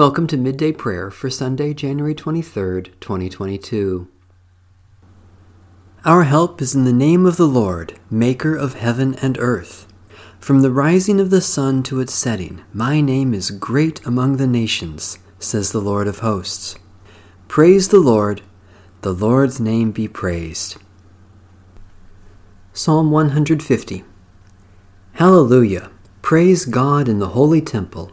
Welcome to Midday Prayer for Sunday, January 23rd, 2022. Our help is in the name of the Lord, Maker of heaven and earth. From the rising of the sun to its setting, my name is great among the nations, says the Lord of hosts. Praise the Lord, the Lord's name be praised. Psalm 150 Hallelujah! Praise God in the holy temple.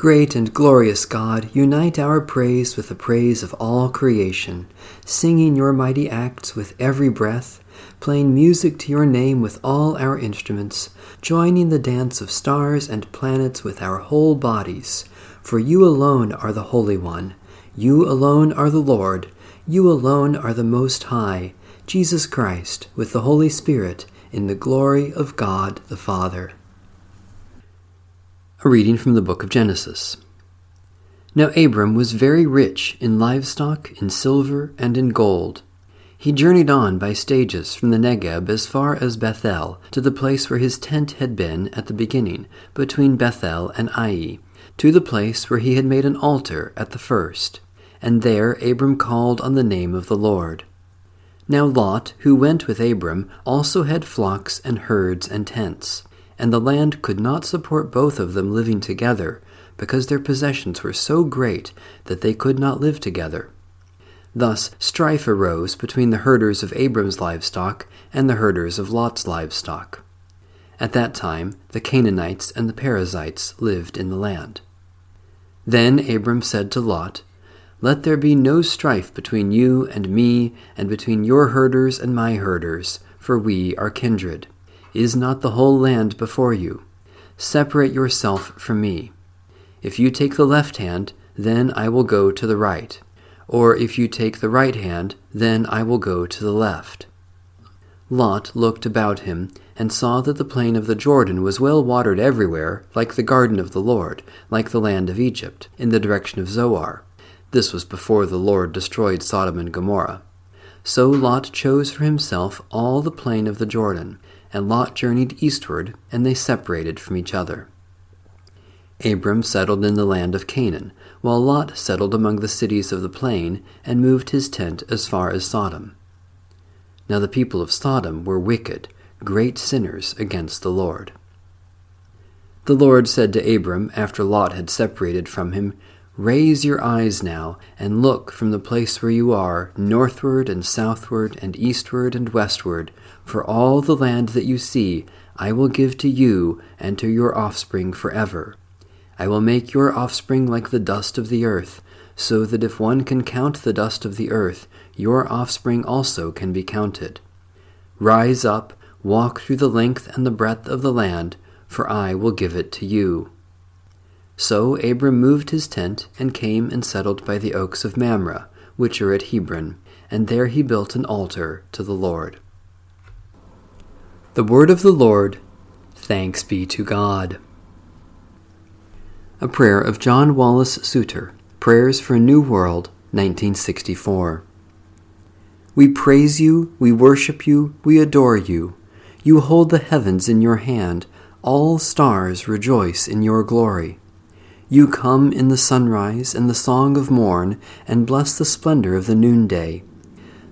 Great and glorious God, unite our praise with the praise of all creation, singing your mighty acts with every breath, playing music to your name with all our instruments, joining the dance of stars and planets with our whole bodies. For you alone are the Holy One, you alone are the Lord, you alone are the Most High, Jesus Christ, with the Holy Spirit, in the glory of God the Father. A reading from the book of Genesis. Now Abram was very rich in livestock, in silver, and in gold. He journeyed on by stages from the Negeb as far as Bethel, to the place where his tent had been at the beginning, between Bethel and Ai, to the place where he had made an altar at the first. And there Abram called on the name of the Lord. Now Lot, who went with Abram, also had flocks and herds and tents and the land could not support both of them living together, because their possessions were so great that they could not live together. Thus strife arose between the herders of Abram's livestock and the herders of Lot's livestock. At that time the Canaanites and the Perizzites lived in the land. Then Abram said to Lot, Let there be no strife between you and me, and between your herders and my herders, for we are kindred. Is not the whole land before you? Separate yourself from me. If you take the left hand, then I will go to the right. Or if you take the right hand, then I will go to the left. Lot looked about him, and saw that the plain of the Jordan was well watered everywhere, like the garden of the Lord, like the land of Egypt, in the direction of Zoar. This was before the Lord destroyed Sodom and Gomorrah. So Lot chose for himself all the plain of the Jordan, and Lot journeyed eastward, and they separated from each other. Abram settled in the land of Canaan, while Lot settled among the cities of the plain, and moved his tent as far as Sodom. Now the people of Sodom were wicked, great sinners against the Lord. The Lord said to Abram, after Lot had separated from him, Raise your eyes now, and look from the place where you are, northward and southward, and eastward and westward, for all the land that you see I will give to you and to your offspring forever. I will make your offspring like the dust of the earth, so that if one can count the dust of the earth, your offspring also can be counted. Rise up, walk through the length and the breadth of the land, for I will give it to you. So Abram moved his tent and came and settled by the oaks of Mamre, which are at Hebron, and there he built an altar to the Lord. The word of the Lord, thanks be to God. A prayer of John Wallace Suter, Prayers for a New World, 1964. We praise you, we worship you, we adore you. You hold the heavens in your hand, all stars rejoice in your glory. You come in the sunrise and the song of morn, and bless the splendor of the noonday.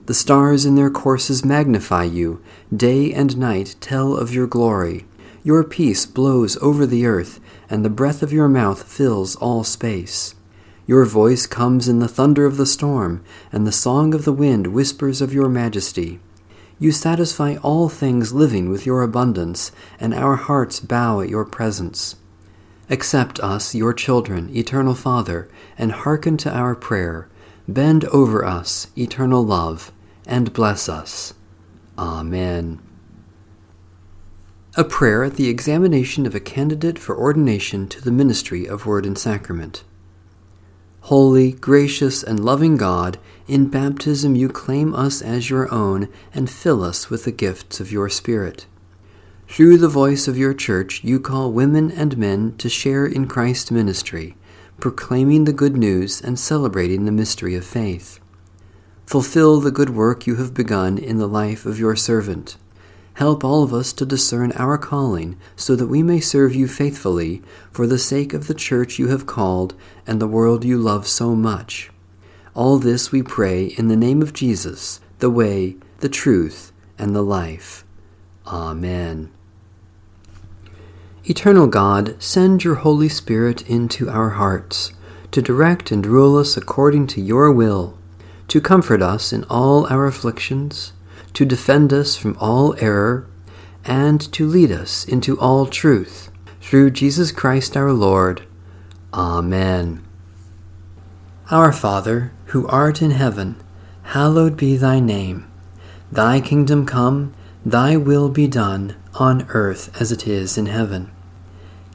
The stars in their courses magnify you, day and night tell of your glory. Your peace blows over the earth, and the breath of your mouth fills all space. Your voice comes in the thunder of the storm, and the song of the wind whispers of your majesty. You satisfy all things living with your abundance, and our hearts bow at your presence. Accept us, your children, eternal Father, and hearken to our prayer. Bend over us, eternal love, and bless us. Amen. A prayer at the examination of a candidate for ordination to the ministry of Word and Sacrament. Holy, gracious, and loving God, in baptism you claim us as your own and fill us with the gifts of your Spirit. Through the voice of your church, you call women and men to share in Christ's ministry, proclaiming the good news and celebrating the mystery of faith. Fulfill the good work you have begun in the life of your servant Help all of us to discern our calling so that we may serve you faithfully for the sake of the church you have called and the world you love so much. All this we pray in the name of Jesus, the way, the truth, and the life. Amen. Eternal God, send your Holy Spirit into our hearts to direct and rule us according to your will, to comfort us in all our afflictions to defend us from all error, and to lead us into all truth. Through Jesus Christ our Lord. Amen. Our Father, who art in heaven, hallowed be thy name. Thy kingdom come, thy will be done, on earth as it is in heaven.